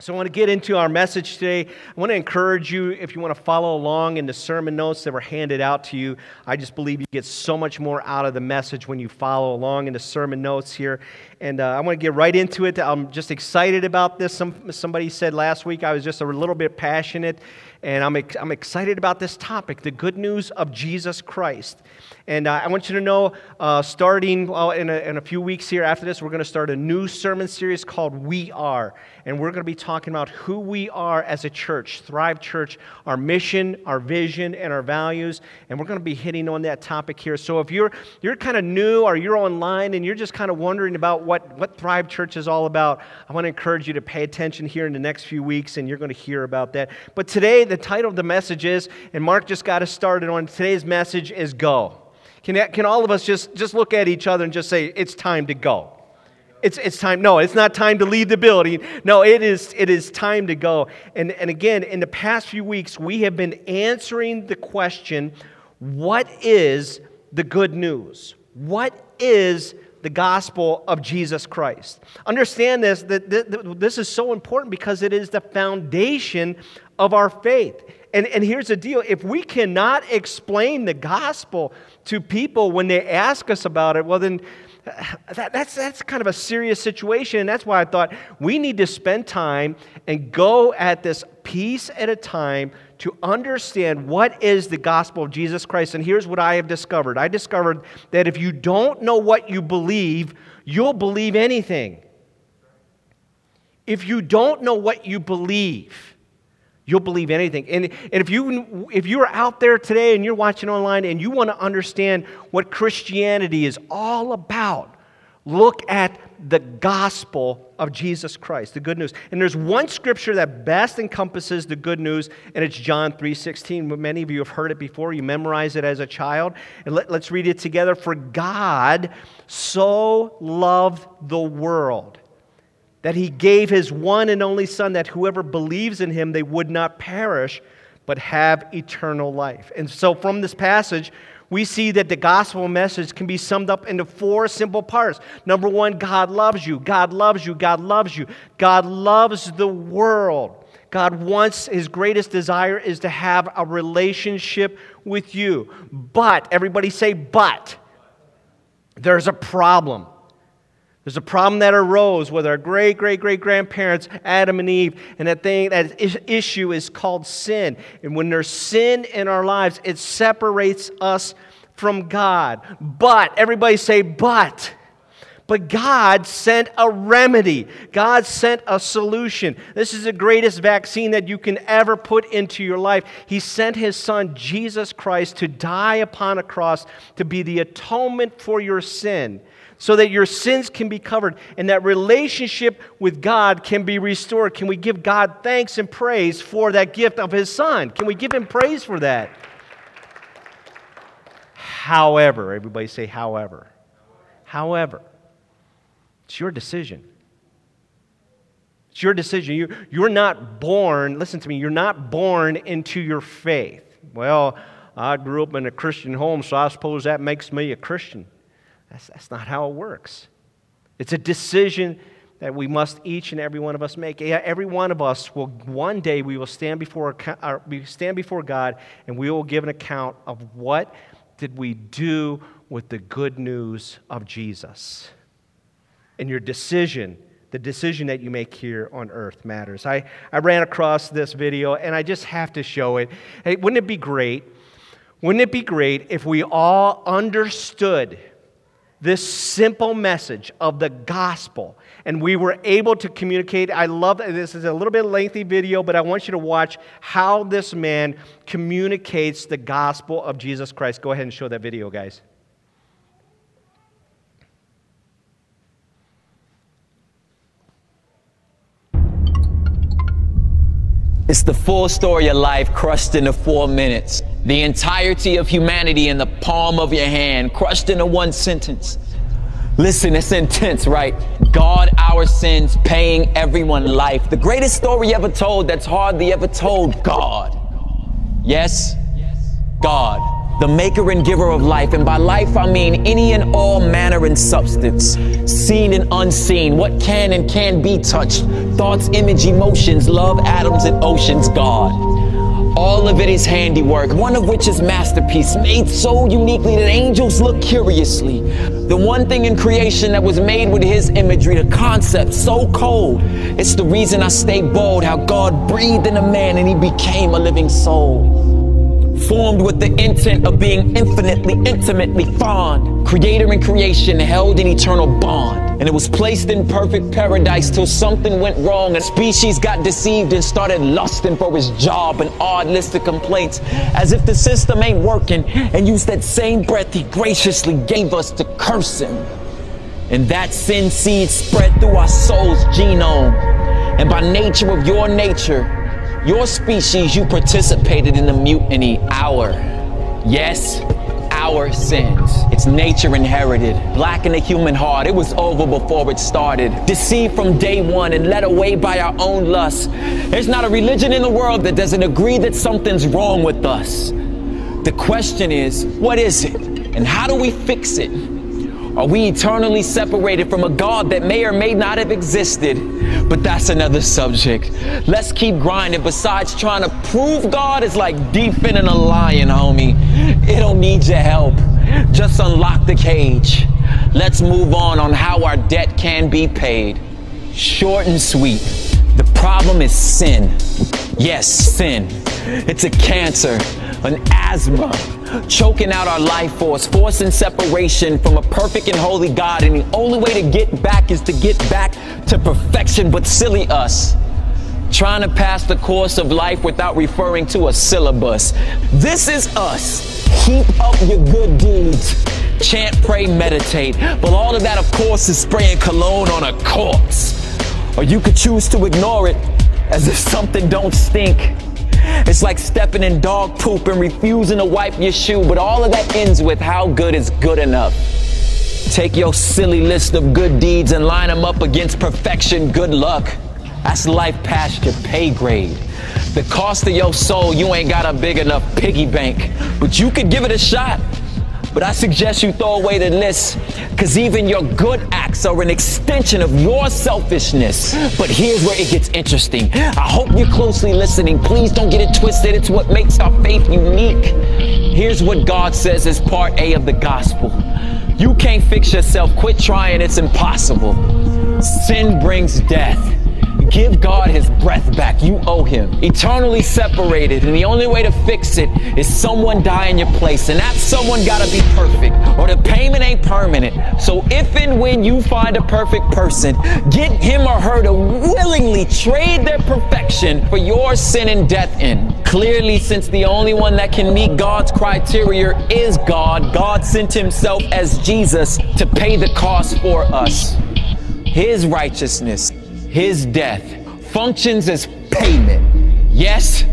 So, I want to get into our message today. I want to encourage you, if you want to follow along in the sermon notes that were handed out to you, I just believe you get so much more out of the message when you follow along in the sermon notes here. And uh, I want to get right into it. I'm just excited about this. Some, somebody said last week I was just a little bit passionate, and I'm, ex- I'm excited about this topic the good news of Jesus Christ. And uh, I want you to know, uh, starting in, a, in a few weeks here after this, we're going to start a new sermon series called We Are. And we're going to be talking about who we are as a church, Thrive Church, our mission, our vision, and our values. And we're going to be hitting on that topic here. So if you're, you're kind of new or you're online and you're just kind of wondering about what, what Thrive Church is all about, I want to encourage you to pay attention here in the next few weeks and you're going to hear about that. But today, the title of the message is, and Mark just got us started on today's message is Go. Can, can all of us just, just look at each other and just say, it's time to go? It's, it's time. No, it's not time to leave the building. No, it is, it is time to go. And, and again, in the past few weeks, we have been answering the question what is the good news? What is the gospel of Jesus Christ? Understand this, that this is so important because it is the foundation of our faith. And, and here's the deal if we cannot explain the gospel to people when they ask us about it, well, then that, that's, that's kind of a serious situation. And that's why I thought we need to spend time and go at this piece at a time to understand what is the gospel of Jesus Christ. And here's what I have discovered I discovered that if you don't know what you believe, you'll believe anything. If you don't know what you believe, You'll believe anything. And, and if, you, if you're out there today and you're watching online and you want to understand what Christianity is all about, look at the gospel of Jesus Christ, the good news. And there's one scripture that best encompasses the good news, and it's John 3:16. Many of you have heard it before. You memorize it as a child. And let, let's read it together. For God so loved the world that he gave his one and only Son, that whoever believes in him, they would not perish, but have eternal life. And so, from this passage, we see that the gospel message can be summed up into four simple parts. Number one, God loves you. God loves you. God loves you. God loves the world. God wants, his greatest desire is to have a relationship with you. But, everybody say, but, there's a problem. There's a problem that arose with our great, great, great grandparents, Adam and Eve, and that thing, that issue is called sin. And when there's sin in our lives, it separates us from God. But, everybody say, but. But God sent a remedy. God sent a solution. This is the greatest vaccine that you can ever put into your life. He sent His Son, Jesus Christ, to die upon a cross to be the atonement for your sin so that your sins can be covered and that relationship with God can be restored. Can we give God thanks and praise for that gift of His Son? Can we give Him praise for that? However, everybody say, however. However, it's your decision. It's your decision. You, you're not born, listen to me, you're not born into your faith. Well, I grew up in a Christian home, so I suppose that makes me a Christian. That's, that's not how it works. It's a decision that we must each and every one of us make. Every one of us will one day we will stand before uh, we stand before God and we will give an account of what did we do with the good news of Jesus. And your decision, the decision that you make here on earth matters. I, I ran across this video and I just have to show it. Hey, wouldn't it be great? Wouldn't it be great if we all understood this simple message of the gospel. And we were able to communicate. I love that this is a little bit lengthy video but i want you to watch how this man communicates the gospel of jesus christ. Go ahead and show that video guys. It's the full story of life crushed into four minutes. The entirety of humanity in the palm of your hand, crushed into one sentence. Listen, it's intense, right? God, our sins, paying everyone life. The greatest story ever told that's hardly ever told. God. Yes, God. the maker and giver of life. And by life, I mean any and all manner and substance, seen and unseen, what can and can be touched, thoughts, image, emotions, love, atoms, and oceans, God. Of it is handiwork, one of which is masterpiece, made so uniquely that angels look curiously. The one thing in creation that was made with his imagery, the concept so cold. It's the reason I stay bold, how God breathed in a man and he became a living soul formed with the intent of being infinitely, intimately fond. Creator and creation held an eternal bond. And it was placed in perfect paradise till something went wrong. A species got deceived and started lusting for his job, an odd list of complaints, as if the system ain't working, and used that same breath he graciously gave us to curse him. And that sin seed spread through our soul's genome. And by nature of your nature, your species, you participated in the mutiny, our, yes, our sins. It's nature inherited. Black in the human heart, it was over before it started. Deceived from day one and led away by our own lust. There's not a religion in the world that doesn't agree that something's wrong with us. The question is, what is it? And how do we fix it? Are we eternally separated from a God that may or may not have existed? But that's another subject. Let's keep grinding. Besides, trying to prove God is like defending a lion, homie. It don't need your help. Just unlock the cage. Let's move on on how our debt can be paid. Short and sweet. The problem is sin. Yes, sin. It's a cancer, an asthma, choking out our life force, forcing separation from a perfect and holy God. And the only way to get back is to get back to perfection, but silly us. Trying to pass the course of life without referring to a syllabus. This is us. Keep up your good deeds. Chant, pray, meditate. But all of that, of course, is spraying cologne on a corpse. Or you could choose to ignore it as if something don't stink. It's like stepping in dog poop and refusing to wipe your shoe, but all of that ends with how good is good enough. Take your silly list of good deeds and line them up against perfection. Good luck. That's life past your pay grade. The cost of your soul, you ain't got a big enough piggy bank, but you could give it a shot. But I suggest you throw away the list, because even your good acts are an extension of your selfishness. But here's where it gets interesting. I hope you're closely listening. Please don't get it twisted. It's what makes our faith unique. Here's what God says is part A of the gospel. You can't fix yourself. Quit trying. It's impossible. Sin brings death. Give God his breath back. You owe him. Eternally separated. And the only way to fix it is someone die in your place. And that someone gotta be perfect. Or the payment ain't permanent. So if and when you find a perfect person, get him or her to willingly trade their perfection for your sin and death in. Clearly, since the only one that can meet God's criteria is God, God sent himself as Jesus to pay the cost for us. His righteousness his death functions as payment. Yes,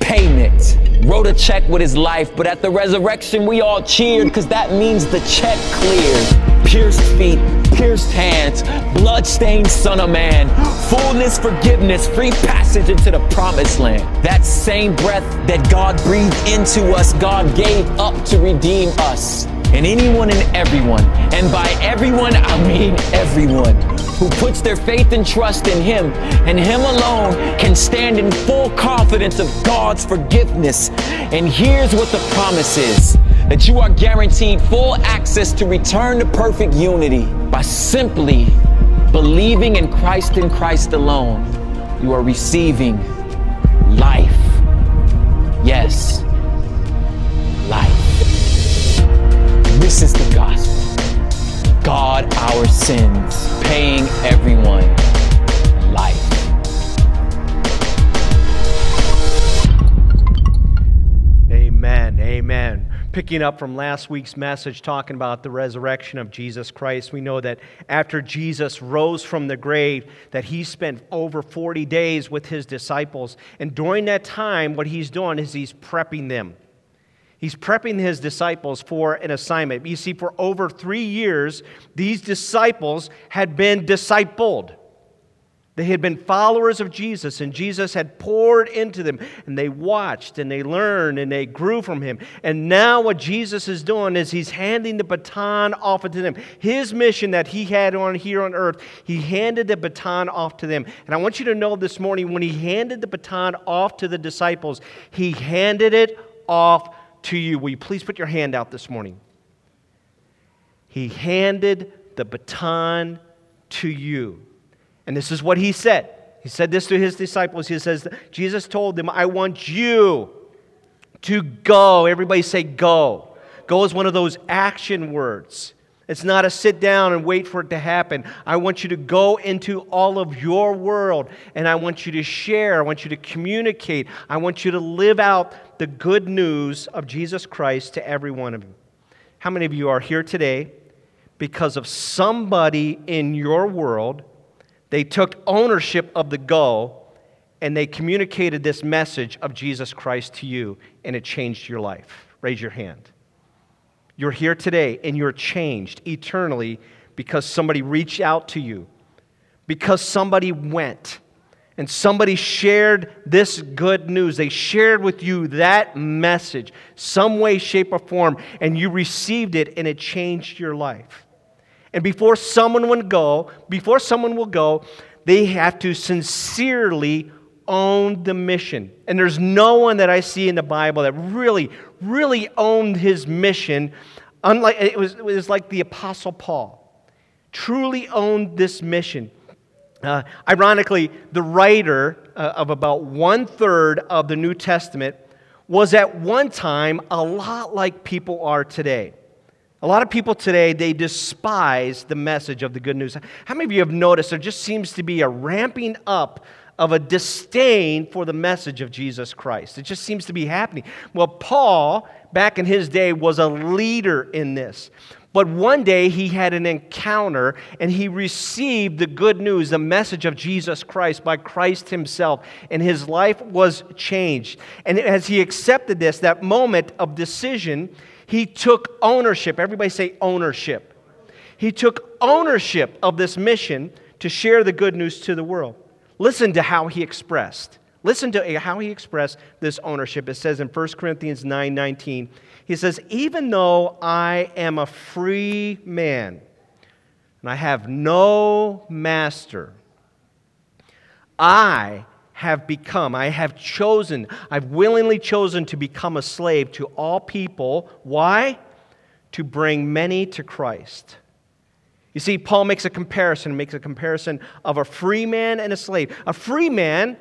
payment. Wrote a check with his life, but at the resurrection we all cheered because that means the check cleared. Pierced feet, pierced hands, blood-stained son of man, fullness, forgiveness, free passage into the promised land. That same breath that God breathed into us, God gave up to redeem us. And anyone and everyone, and by everyone I mean everyone, who puts their faith and trust in Him and Him alone can stand in full confidence of God's forgiveness. And here's what the promise is that you are guaranteed full access to return to perfect unity by simply believing in Christ and Christ alone. You are receiving life. Yes, This is the gospel. God our sins, paying everyone life. Amen. Amen. Picking up from last week's message, talking about the resurrection of Jesus Christ, we know that after Jesus rose from the grave, that he spent over 40 days with his disciples. And during that time, what he's doing is he's prepping them. He's prepping his disciples for an assignment. You see, for over three years, these disciples had been discipled. They had been followers of Jesus, and Jesus had poured into them, and they watched and they learned and they grew from him. And now, what Jesus is doing is he's handing the baton off to them. His mission that he had on here on earth, he handed the baton off to them. And I want you to know this morning when he handed the baton off to the disciples, he handed it off to you. Will you please put your hand out this morning? He handed the baton to you. And this is what he said. He said this to his disciples. He says, Jesus told them, I want you to go. Everybody say go. Go is one of those action words. It's not a sit down and wait for it to happen. I want you to go into all of your world and I want you to share. I want you to communicate. I want you to live out the good news of Jesus Christ to every one of you. How many of you are here today because of somebody in your world they took ownership of the goal and they communicated this message of Jesus Christ to you, and it changed your life. Raise your hand. You're here today and you're changed eternally because somebody reached out to you, because somebody went and somebody shared this good news. They shared with you that message, some way, shape, or form, and you received it and it changed your life. And before someone would go, before someone will go, they have to sincerely own the mission. And there's no one that I see in the Bible that really, really owned his mission. Unlike it was, it was like the Apostle Paul, truly owned this mission. Uh, ironically, the writer uh, of about one third of the New Testament was at one time a lot like people are today. A lot of people today, they despise the message of the good news. How many of you have noticed there just seems to be a ramping up of a disdain for the message of Jesus Christ? It just seems to be happening. Well, Paul, back in his day, was a leader in this. But one day he had an encounter and he received the good news, the message of Jesus Christ by Christ himself, and his life was changed. And as he accepted this, that moment of decision, he took ownership. Everybody say ownership. He took ownership of this mission to share the good news to the world. Listen to how he expressed. Listen to how he expressed this ownership. It says in 1 Corinthians 9 19, he says, Even though I am a free man and I have no master, I have become, I have chosen, I've willingly chosen to become a slave to all people. Why? To bring many to Christ. You see, Paul makes a comparison, makes a comparison of a free man and a slave. A free man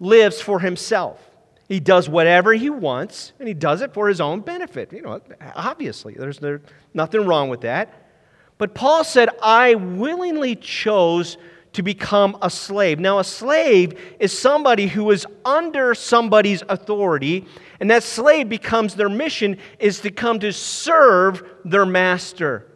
lives for himself. He does whatever he wants, and he does it for his own benefit. You know, obviously, there's there, nothing wrong with that. But Paul said, I willingly chose to become a slave. Now, a slave is somebody who is under somebody's authority, and that slave becomes their mission is to come to serve their master.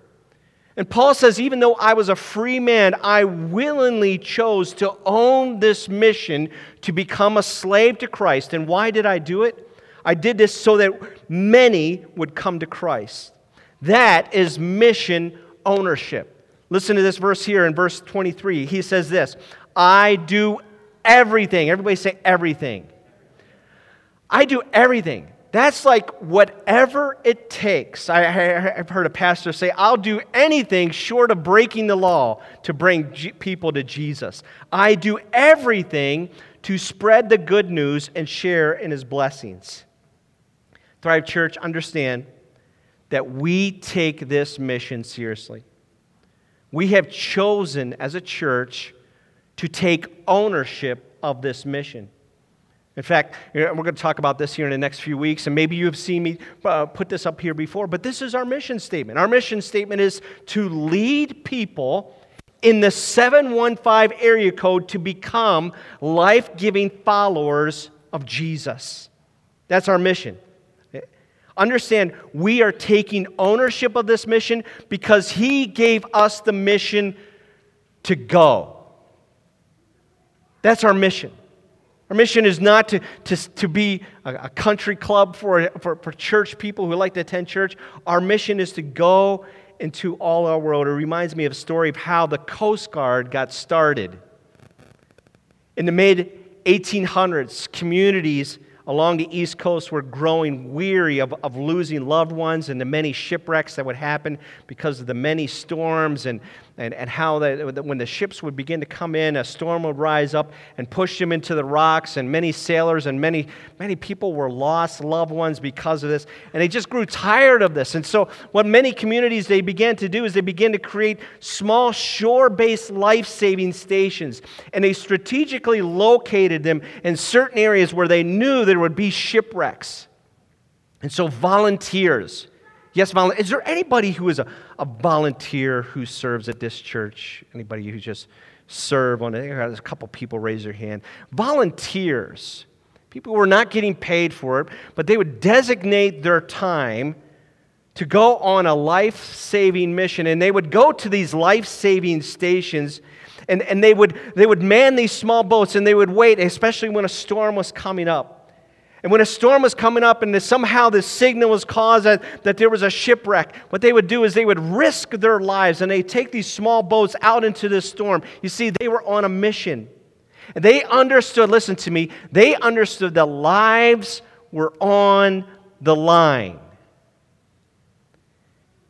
And Paul says, even though I was a free man, I willingly chose to own this mission to become a slave to Christ. And why did I do it? I did this so that many would come to Christ. That is mission ownership. Listen to this verse here in verse 23. He says this I do everything. Everybody say everything. I do everything. That's like whatever it takes. I, have heard a pastor say, I'll do anything short of breaking the law to bring G- people to Jesus. I do everything to spread the good news and share in his blessings. Thrive Church, understand that we take this mission seriously we have chosen as a church to take ownership of this mission. In fact, we're going to talk about this here in the next few weeks, and maybe you have seen me uh, put this up here before, but this is our mission statement. Our mission statement is to lead people in the 715 area code to become life giving followers of Jesus. That's our mission. Understand, we are taking ownership of this mission because He gave us the mission to go. That's our mission. Our mission is not to, to, to be a, a country club for, for, for church people who like to attend church. Our mission is to go into all our world. It reminds me of a story of how the Coast Guard got started. In the mid 1800s, communities along the East Coast were growing weary of, of losing loved ones and the many shipwrecks that would happen because of the many storms and, and, and how the, when the ships would begin to come in, a storm would rise up and push them into the rocks, and many sailors and many, many people were lost loved ones because of this. And they just grew tired of this. And so, what many communities they began to do is they began to create small shore based life saving stations. And they strategically located them in certain areas where they knew there would be shipwrecks. And so, volunteers, Yes, volunteer. Is there anybody who is a, a volunteer who serves at this church? Anybody who just serve on it? There's a couple people raise their hand. Volunteers, people who are not getting paid for it, but they would designate their time to go on a life saving mission. And they would go to these life saving stations and, and they, would, they would man these small boats and they would wait, especially when a storm was coming up. And when a storm was coming up and somehow this signal was caused that, that there was a shipwreck, what they would do is they would risk their lives and they take these small boats out into this storm. You see, they were on a mission. And they understood, listen to me, they understood that lives were on the line.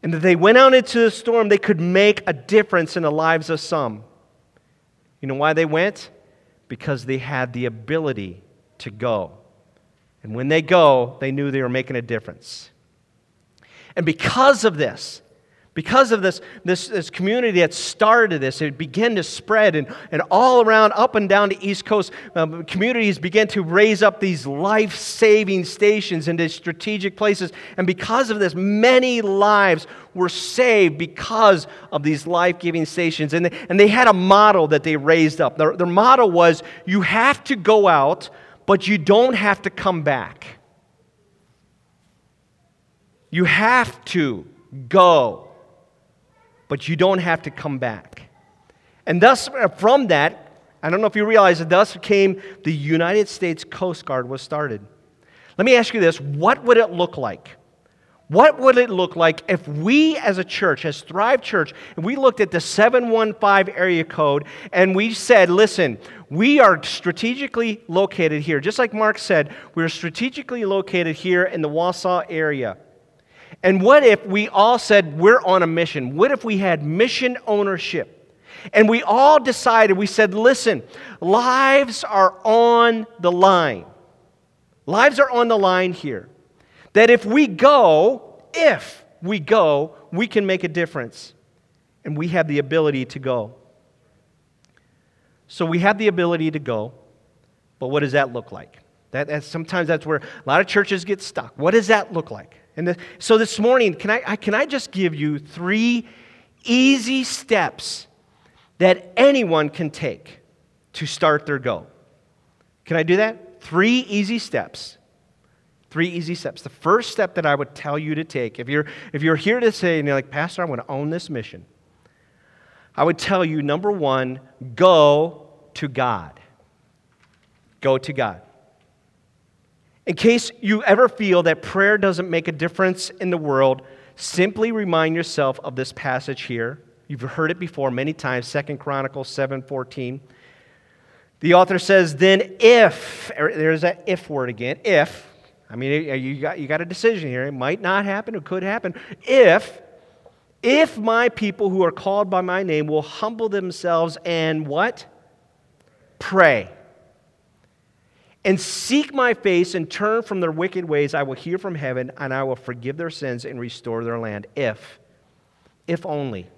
And that they went out into the storm, they could make a difference in the lives of some. You know why they went? Because they had the ability to go. And when they go, they knew they were making a difference. And because of this, because of this, this, this community that started this, it began to spread, and, and all around, up and down the East Coast, um, communities began to raise up these life saving stations into strategic places. And because of this, many lives were saved because of these life giving stations. And they, and they had a model that they raised up. Their, their model was you have to go out but you don't have to come back. You have to go, but you don't have to come back. And thus, uh, from that, I don't know if you realize that thus came the United States Coast Guard was started. Let me ask you this what would it look like? What would it look like if we as a church, as Thrive Church, and we looked at the 715 area code and we said, listen, we are strategically located here. Just like Mark said, we're strategically located here in the Wausau area. And what if we all said we're on a mission? What if we had mission ownership? And we all decided, we said, listen, lives are on the line. Lives are on the line here. That if we go, if we go, we can make a difference. And we have the ability to go. So we have the ability to go, but what does that look like? That, that sometimes that's where a lot of churches get stuck. What does that look like? And the, so this morning, can I, I, can I just give you three easy steps that anyone can take to start their go? Can I do that? Three easy steps. Three easy steps. The first step that I would tell you to take, if you're, if you're here to say, and you're like, Pastor, I want to own this mission, I would tell you number one, go to God. Go to God. In case you ever feel that prayer doesn't make a difference in the world, simply remind yourself of this passage here. You've heard it before many times, Second Chronicles 7:14. The author says, "Then if er, there's that if word again, if I mean you got you got a decision here. It might not happen, it could happen. If if my people who are called by my name will humble themselves and what? Pray. And seek my face and turn from their wicked ways, I will hear from heaven and I will forgive their sins and restore their land. If, if only.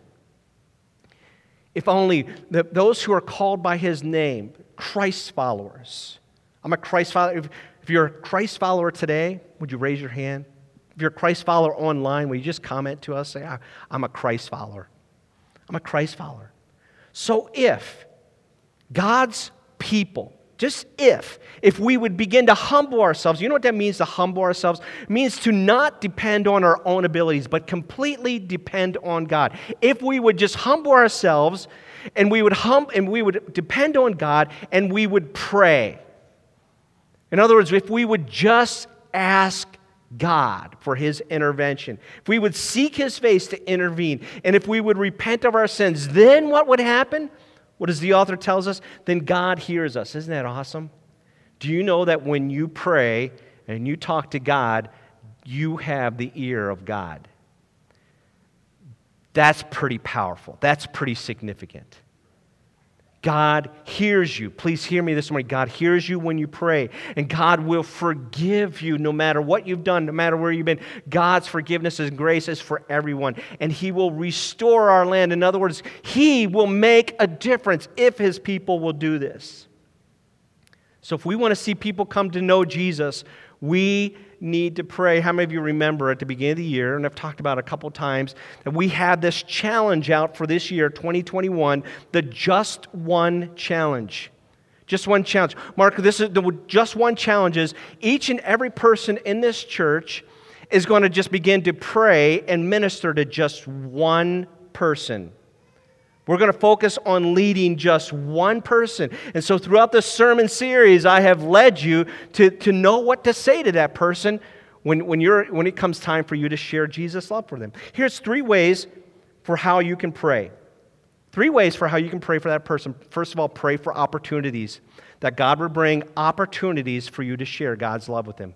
If only the, those who are called by his name, Christ's followers. I'm a Christ follower. If, if you're a Christ follower today, would you raise your hand? If you're a Christ follower online, will you just comment to us? Say, I'm a Christ follower. I'm a Christ follower. So if God's people, just if, if we would begin to humble ourselves, you know what that means to humble ourselves? It means to not depend on our own abilities, but completely depend on God. If we would just humble ourselves and we would hum and we would depend on God and we would pray. In other words, if we would just ask God for his intervention, if we would seek his face to intervene, and if we would repent of our sins, then what would happen? What does the author tells us? Then God hears us. Isn't that awesome? Do you know that when you pray and you talk to God, you have the ear of God? That's pretty powerful. That's pretty significant. God hears you. Please hear me this morning. God hears you when you pray, and God will forgive you no matter what you've done, no matter where you've been. God's forgiveness and grace is for everyone, and He will restore our land. In other words, He will make a difference if His people will do this. So, if we want to see people come to know Jesus, we need to pray. How many of you remember at the beginning of the year, and I've talked about a couple times, that we had this challenge out for this year, 2021, the Just One Challenge. Just one challenge. Mark, this is the just one challenge is each and every person in this church is going to just begin to pray and minister to just one person. We're going to focus on leading just one person. And so, throughout this sermon series, I have led you to, to know what to say to that person when, when, you're, when it comes time for you to share Jesus' love for them. Here's three ways for how you can pray. Three ways for how you can pray for that person. First of all, pray for opportunities, that God would bring opportunities for you to share God's love with them.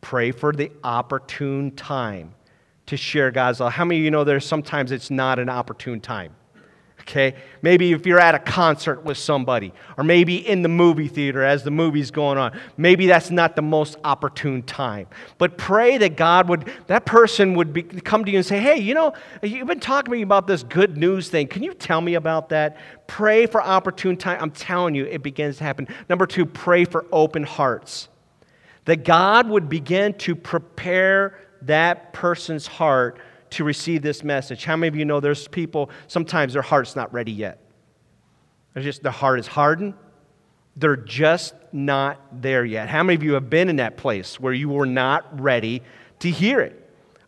Pray for the opportune time to share God's love. How many of you know there's sometimes it's not an opportune time? Okay? Maybe if you're at a concert with somebody, or maybe in the movie theater as the movie's going on, maybe that's not the most opportune time. But pray that God would, that person would be, come to you and say, hey, you know, you've been talking to me about this good news thing. Can you tell me about that? Pray for opportune time. I'm telling you, it begins to happen. Number two, pray for open hearts. That God would begin to prepare that person's heart to receive this message. How many of you know there's people, sometimes their heart's not ready yet? They're just, their heart is hardened. They're just not there yet. How many of you have been in that place where you were not ready to hear it?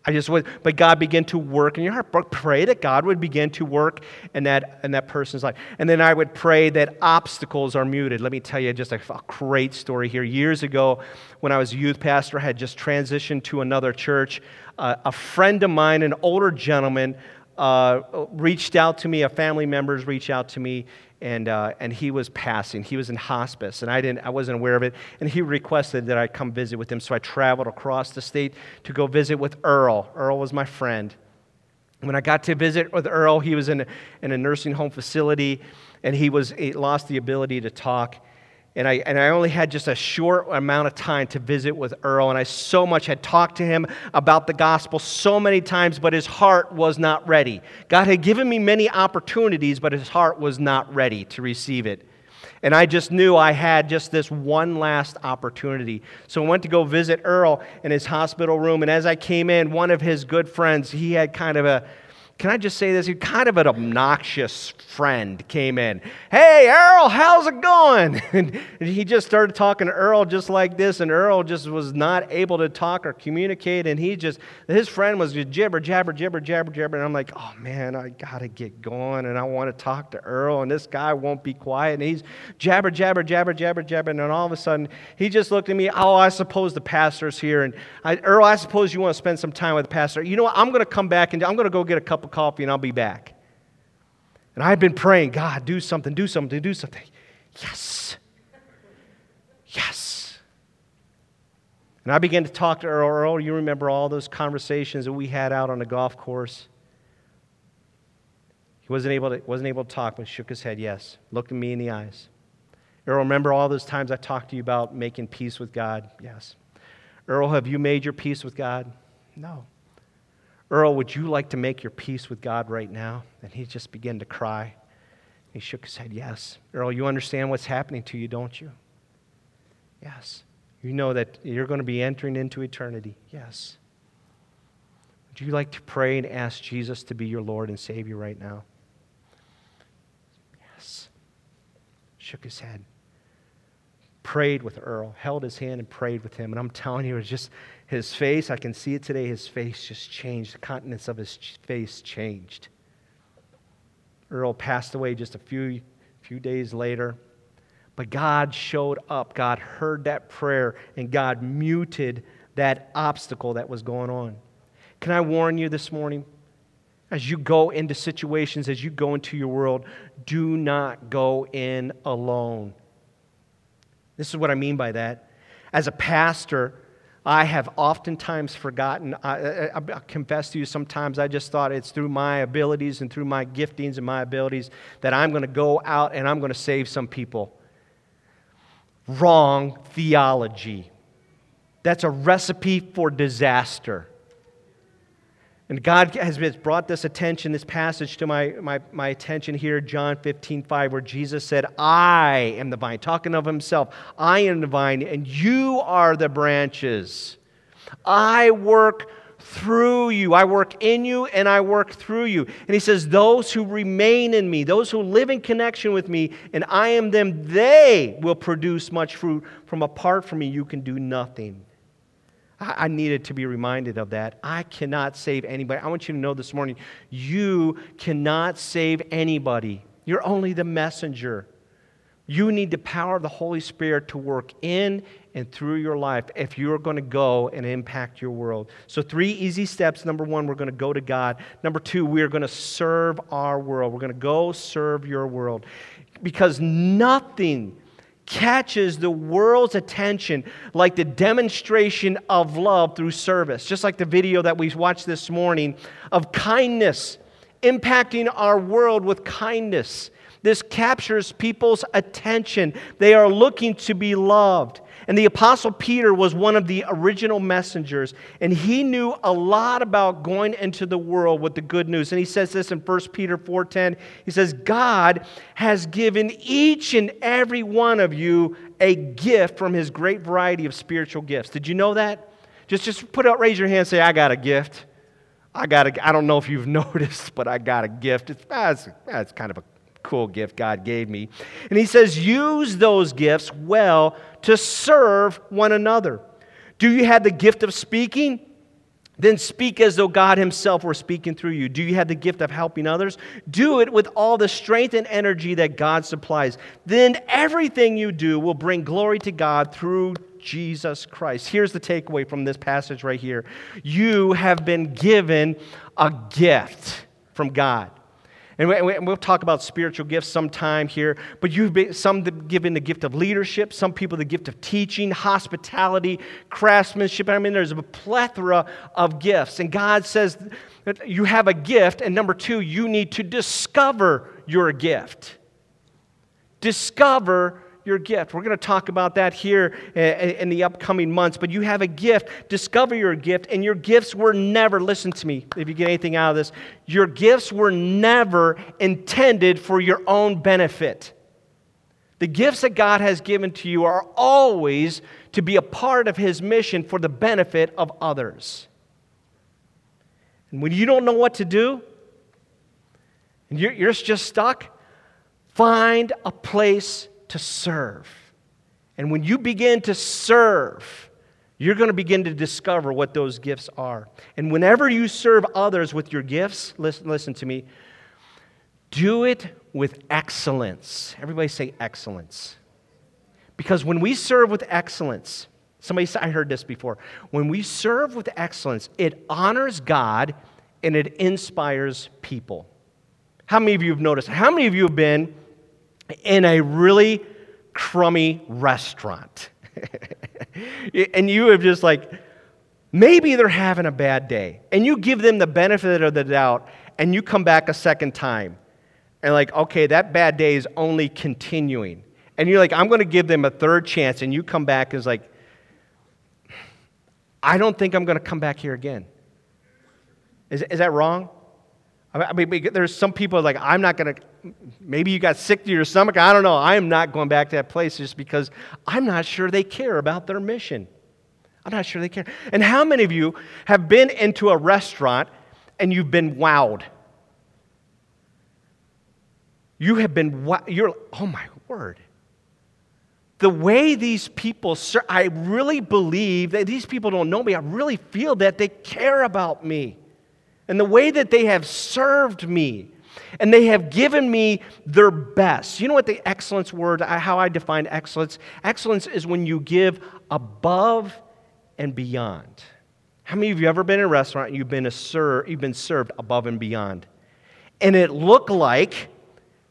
I just would, but God began to work in your heart. Pray that God would begin to work in that, in that person's life. And then I would pray that obstacles are muted. Let me tell you just a, a great story here. Years ago, when I was a youth pastor, I had just transitioned to another church. Uh, a friend of mine, an older gentleman, uh, reached out to me, a family members reached out to me, and, uh, and he was passing. He was in hospice, and I, didn't, I wasn't aware of it. And he requested that I come visit with him, so I traveled across the state to go visit with Earl. Earl was my friend. When I got to visit with Earl, he was in a, in a nursing home facility, and he, was, he lost the ability to talk and I, and I only had just a short amount of time to visit with Earl, and I so much had talked to him about the gospel so many times, but his heart was not ready. God had given me many opportunities, but his heart was not ready to receive it. And I just knew I had just this one last opportunity. So I went to go visit Earl in his hospital room, and as I came in, one of his good friends, he had kind of a can I just say this? He kind of an obnoxious friend came in. Hey, Earl, how's it going? And he just started talking to Earl just like this, and Earl just was not able to talk or communicate. And he just, his friend was just jibber, jabber, jibber, jabber, jabber. And I'm like, oh man, I got to get going, and I want to talk to Earl, and this guy won't be quiet. And he's jabber, jabber, jabber, jabber, jabber. And then all of a sudden, he just looked at me, oh, I suppose the pastor's here. And I, Earl, I suppose you want to spend some time with the pastor. You know what? I'm going to come back and I'm going to go get a couple of coffee and I'll be back. And I've been praying, God, do something, do something, do something. Yes. Yes. And I began to talk to Earl. Earl, you remember all those conversations that we had out on the golf course? He wasn't able to, wasn't able to talk, but shook his head, yes. Looked at me in the eyes. Earl, remember all those times I talked to you about making peace with God? Yes. Earl, have you made your peace with God? No. Earl, would you like to make your peace with God right now? And he just began to cry. He shook his head, Yes. Earl, you understand what's happening to you, don't you? Yes. You know that you're going to be entering into eternity. Yes. Would you like to pray and ask Jesus to be your Lord and Savior right now? Yes. Shook his head. Prayed with Earl, held his hand and prayed with him. And I'm telling you, it was just his face, I can see it today, his face just changed. The countenance of his face changed. Earl passed away just a few, few days later. But God showed up. God heard that prayer, and God muted that obstacle that was going on. Can I warn you this morning? As you go into situations, as you go into your world, do not go in alone. This is what I mean by that. As a pastor, I have oftentimes forgotten. I, I, I, confess to you, sometimes I just thought it's through my abilities and through my giftings and my abilities that I'm going to go out and I'm going to save some people. Wrong theology. That's a recipe for disaster. And God has brought this attention, this passage to my, my, my attention here, John 15, 5, where Jesus said, I am the vine, talking of himself. I am the vine, and you are the branches. I work through you. I work in you, and I work through you. And he says, Those who remain in me, those who live in connection with me, and I am them, they will produce much fruit. From apart from me, you can do nothing. I needed to be reminded of that. I cannot save anybody. I want you to know this morning you cannot save anybody. You're only the messenger. You need the power of the Holy Spirit to work in and through your life if you're going to go and impact your world. So, three easy steps. Number one, we're going to go to God. Number two, we're going to serve our world. We're going to go serve your world. Because nothing catches the world's attention like the demonstration of love through service. Just like the video that we watched this morning of kindness, impacting our world with kindness. This captures people's attention. They are looking to be loved. And the Apostle Peter was one of the original messengers, and he knew a lot about going into the world with the good news. And he says this in 1 Peter 4:10. He says, God has given each and every one of you a gift from his great variety of spiritual gifts. Did you know that? Just, just put out, raise your hand, say, I got a gift. I got a, I don't know if you've noticed, but I got a gift. It's, that's, that's kind of a cool gift God gave me. And he says, use those gifts well to serve one another. Do you have the gift of speaking? Then speak as though God Himself were speaking through you. Do you have the gift of helping others? Do it with all the strength and energy that God supplies. Then everything you do will bring glory to God through Jesus Christ. Here's the takeaway from this passage right here you have been given a gift from God. And we'll talk about spiritual gifts sometime here, but you've been some given the gift of leadership, some people the gift of teaching, hospitality, craftsmanship. I mean, there's a plethora of gifts. And God says that you have a gift, and number two, you need to discover your gift. Discover your gift. We're going to talk about that here in the upcoming months. But you have a gift. Discover your gift. And your gifts were never, listen to me if you get anything out of this, your gifts were never intended for your own benefit. The gifts that God has given to you are always to be a part of His mission for the benefit of others. And when you don't know what to do, and you're, you're just stuck, find a place to serve. And when you begin to serve, you're going to begin to discover what those gifts are. And whenever you serve others with your gifts, listen, listen to me, do it with excellence. Everybody say excellence. Because when we serve with excellence, somebody said, I heard this before. When we serve with excellence, it honors God and it inspires people. How many of you have noticed? How many of you have been in a really crummy restaurant. and you have just like, maybe they're having a bad day. And you give them the benefit of the doubt, and you come back a second time. And like, okay, that bad day is only continuing. And you're like, I'm going to give them a third chance. And you come back and it's like, I don't think I'm going to come back here again. Is, is that wrong? I mean, there's some people like, I'm not going to, maybe you got sick to your stomach. I don't know. I am not going back to that place just because I'm not sure they care about their mission. I'm not sure they care. And how many of you have been into a restaurant and you've been wowed? You have been, you're, oh my word. The way these people, serve, I really believe that these people don't know me. I really feel that they care about me and the way that they have served me and they have given me their best. You know what the excellence word, how I define excellence? Excellence is when you give above and beyond. How many of you ever been in a restaurant and you've been, a ser- you've been served above and beyond? And it looked like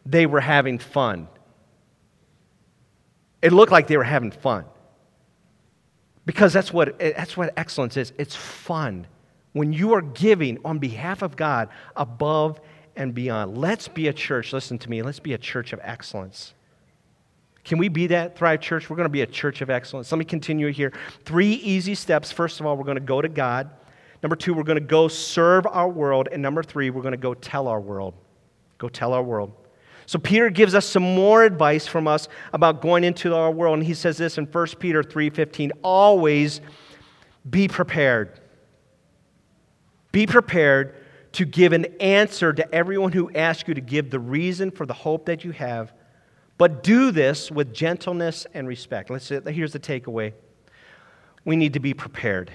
they were having fun. It looked like they were having fun. Because that's what, that's what excellence is it's fun. When you are giving on behalf of God above and beyond. Let's be a church, listen to me, let's be a church of excellence. Can we be that, Thrive Church? We're going to be a church of excellence. Let me continue here. Three easy steps. First of all, we're going to go to God. Number two, we're going to go serve our world. And number three, we're going to go tell our world. Go tell our world. So Peter gives us some more advice from us about going into our world. And he says this in 1 Peter 3:15, always be prepared. Be prepared to give an answer to everyone who asks you to give the reason for the hope that you have but do this with gentleness and respect. Let's, say here's the takeaway we need to be prepared.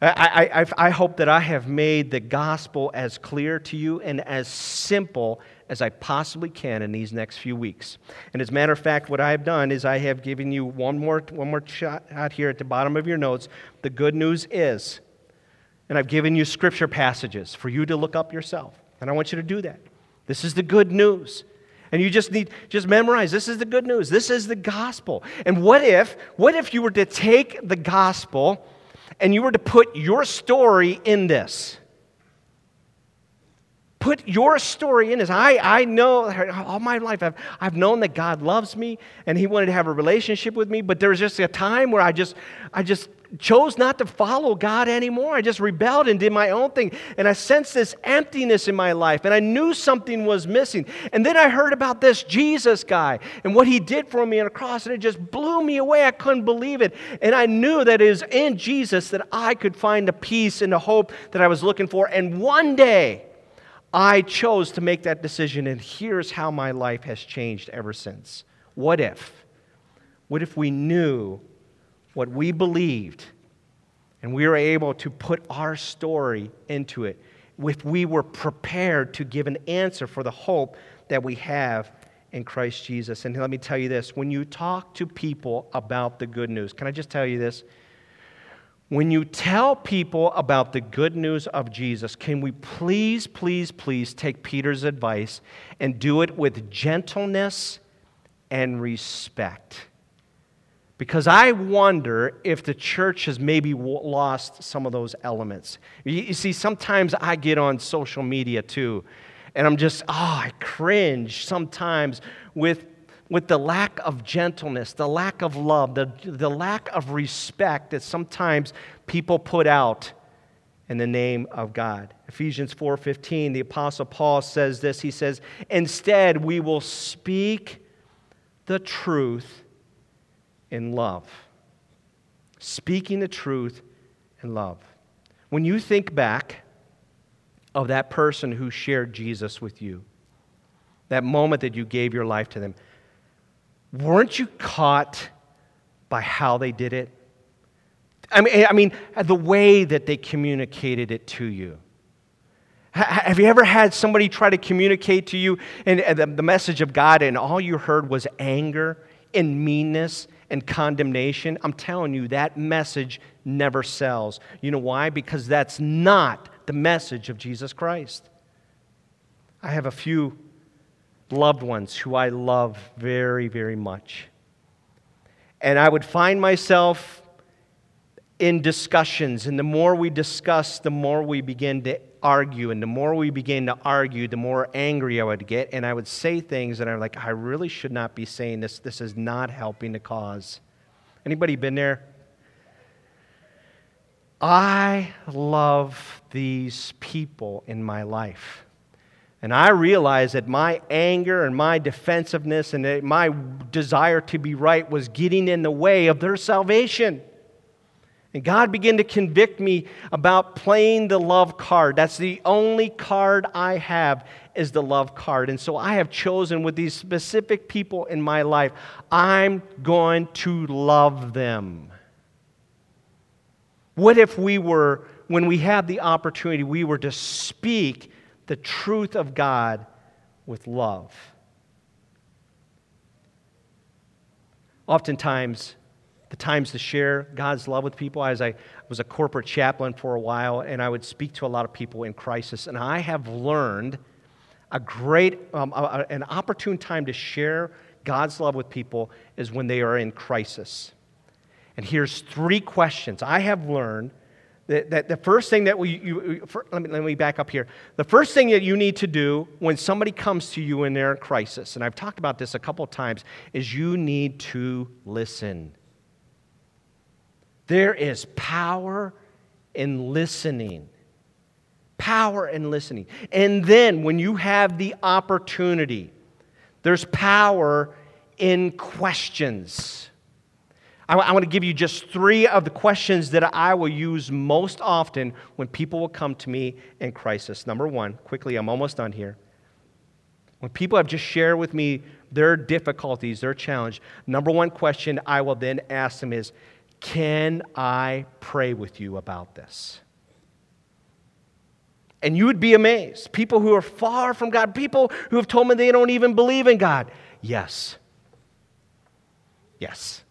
I, I, I, hope that I have made the gospel as clear to you and as simple as I possibly can in these next few weeks. And as a matter of fact, what I have done is I have given you one more, one more shot here at the bottom of your notes. The good news is, and I've given you scripture passages for you to look up yourself. And I want you to do that. This is the good news. And you just need just memorize this is the good news. This is the gospel. And what if what if you were to take the gospel and you were to put your story in this? Put your story in this. I, I know all my life I've, I've known that God loves me and He wanted to have a relationship with me, but there was just a time where I just I just chose not to follow God anymore. I just rebelled and did my own thing. And I sensed this emptiness in my life, and I knew something was missing. And then I heard about this Jesus guy and what he did for me on a cross, and it just blew me away. I couldn't believe it. And I knew that it was in Jesus that I could find the peace and the hope that I was looking for. And one day, I chose to make that decision, and here's how my life has changed ever since. What if? What if we knew what we believed, and we were able to put our story into it. If we were prepared to give an answer for the hope that we have in Christ Jesus. And let me tell you this when you talk to people about the good news, can I just tell you this? When you tell people about the good news of Jesus, can we please, please, please take Peter's advice and do it with gentleness and respect? Because I wonder if the church has maybe lost some of those elements. You see, sometimes I get on social media too, and I'm just, oh, I cringe sometimes with, with the lack of gentleness, the lack of love, the, the lack of respect that sometimes people put out in the name of God. Ephesians 4:15 the apostle Paul says this he says instead we will speak the truth in love. Speaking the truth in love. When you think back of that person who shared Jesus with you, that moment that you gave your life to them, weren't you caught by how they did it? I mean, I mean, the way that they communicated it to you. Have you ever had somebody try to communicate to you and the message of God, and all you heard was anger and meanness and condemnation, I'm telling you, that message never sells. You know why? Because that's not the message of Jesus Christ. I have a few loved ones who I love very, very much. And I would find myself in discussions, and the more we discuss, the more we begin to argue. And the more we began to argue, the more angry I would get. And I would say things that I'm like, I really should not be saying this. This is not helping the cause. Anybody been there? I love these people in my life. And I realized that my anger and my defensiveness and my desire to be right was getting in the way of their salvation. And God began to convict me about playing the love card. That's the only card I have is the love card. And so I have chosen with these specific people in my life, I'm going to love them. What if we were, when we had the opportunity, we were to speak the truth of God with love? Oftentimes, the times to share God's love with people. As I was a corporate chaplain for a while, and I would speak to a lot of people in crisis, and I have learned a great, um, a, an opportune time to share God's love with people is when they are in crisis. And here's three questions I have learned that, that the first thing that we, you, for, let, me, let me back up here. The first thing that you need to do when somebody comes to you in their crisis, and I've talked about this a couple of times, is you need to listen. There is power in listening. Power in listening. And then when you have the opportunity, there's power in questions. I, I want to give you just three of the questions that I will use most often when people will come to me in crisis. Number one, quickly, I'm almost done here. When people have just shared with me their difficulties, their challenge, number one question I will then ask them is Can I pray with you about this? And you would be amazed. People who are far from God, people who have told me they don't even believe in God. Yes. Yes.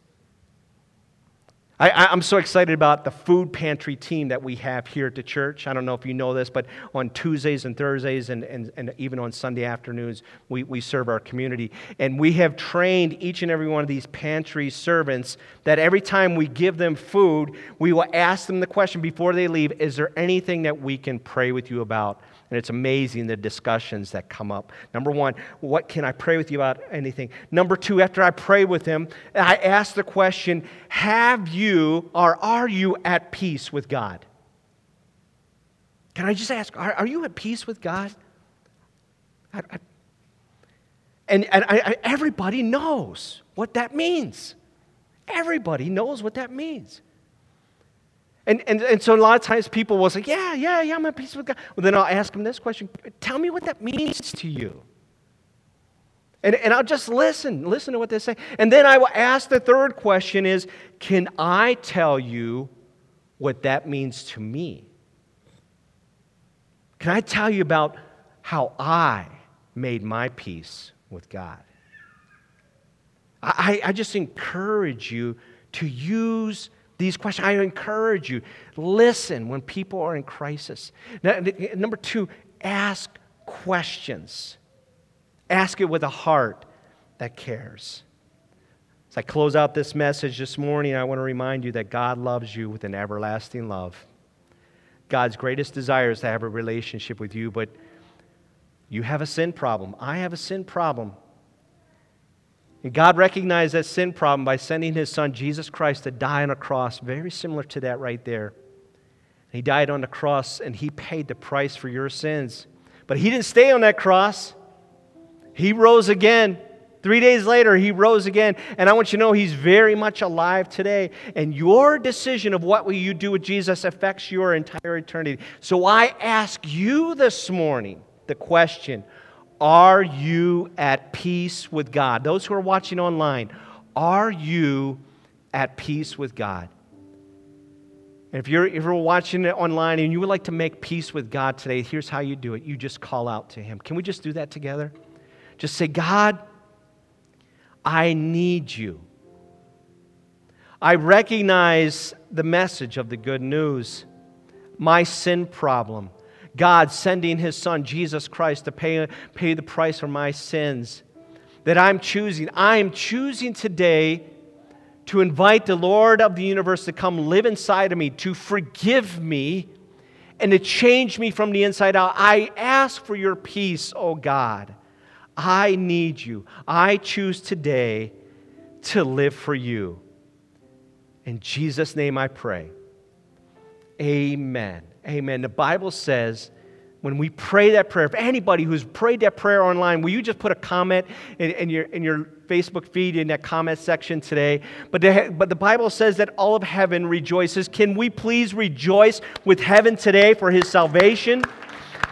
I, am so excited about the food pantry team that we have here at the church. I don't know if you know this, but on Tuesdays and Thursdays and, and, and even on Sunday afternoons, we, we serve our community. And we have trained each and every one of these pantry servants that every time we give them food, we will ask them the question before they leave Is there anything that we can pray with you about? And it's amazing the discussions that come up. Number one, what can I pray with you about anything? Number two, after I pray with him, I ask the question Have you or are you at peace with God? Can I just ask, are, are you at peace with God? I, I, and and I, everybody knows what that means. Everybody knows what that means. And, and, and so a lot of times people will say, Yeah, yeah, yeah, I'm at peace with God. Well, then I'll ask them this question Tell me what that means to you. And, and I'll just listen, listen to what they say. And then I will ask the third question is, Can I tell you what that means to me? Can I tell you about how I made my peace with God? I, I just encourage you to use these questions. I encourage you, listen when people are in crisis. Now, number two, ask questions. Ask it with a heart that cares. As I close out this message this morning, I want to remind you that God loves you with an everlasting love. God's greatest desire is to have a relationship with you, but you have a sin problem. I have a sin problem. And God recognized that sin problem by sending his son, Jesus Christ, to die on a cross, very similar to that right there. He died on the cross and he paid the price for your sins. But he didn't stay on that cross, he rose again. Three days later, he rose again. And I want you to know he's very much alive today. And your decision of what will you do with Jesus affects your entire eternity. So I ask you this morning the question are you at peace with God? Those who are watching online, are you at peace with God? And if you're, if you're watching it online and you would like to make peace with God today, here's how you do it. You just call out to Him. Can we just do that together? Just say, God, I need you. I recognize the message of the good news, my sin problem. God sending his son, Jesus Christ, to pay, pay the price for my sins. That I'm choosing. I am choosing today to invite the Lord of the universe to come live inside of me, to forgive me, and to change me from the inside out. I ask for your peace, oh God. I need you. I choose today to live for you. In Jesus' name I pray. Amen. Amen. The Bible says when we pray that prayer, if anybody who's prayed that prayer online, will you just put a comment in, in, your, in your Facebook feed in that comment section today? But the, but the Bible says that all of heaven rejoices. Can we please rejoice with heaven today for his salvation?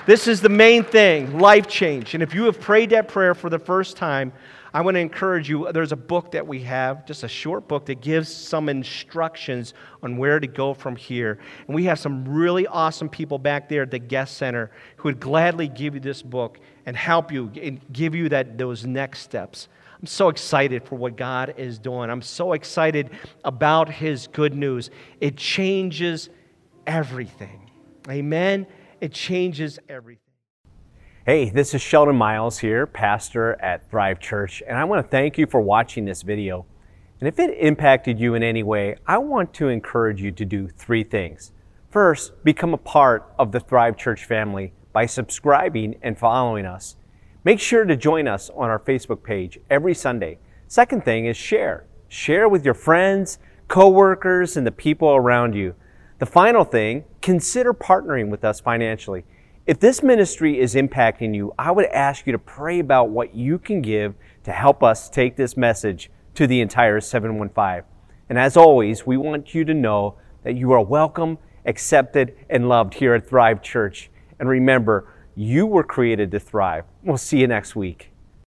This is the main thing life change. And if you have prayed that prayer for the first time, I want to encourage you. There's a book that we have, just a short book that gives some instructions on where to go from here. And we have some really awesome people back there at the guest center who would gladly give you this book and help you and give you that, those next steps. I'm so excited for what God is doing. I'm so excited about His good news. It changes everything. Amen. It changes everything. Hey, this is Sheldon Miles here, pastor at Thrive Church, and I want to thank you for watching this video. And if it impacted you in any way, I want to encourage you to do three things. First, become a part of the Thrive Church family by subscribing and following us. Make sure to join us on our Facebook page every Sunday. Second thing is share. Share with your friends, coworkers, and the people around you. The final thing, consider partnering with us financially. If this ministry is impacting you, I would ask you to pray about what you can give to help us take this message to the entire 715. And as always, we want you to know that you are welcome, accepted, and loved here at Thrive Church. And remember, you were created to thrive. We'll see you next week.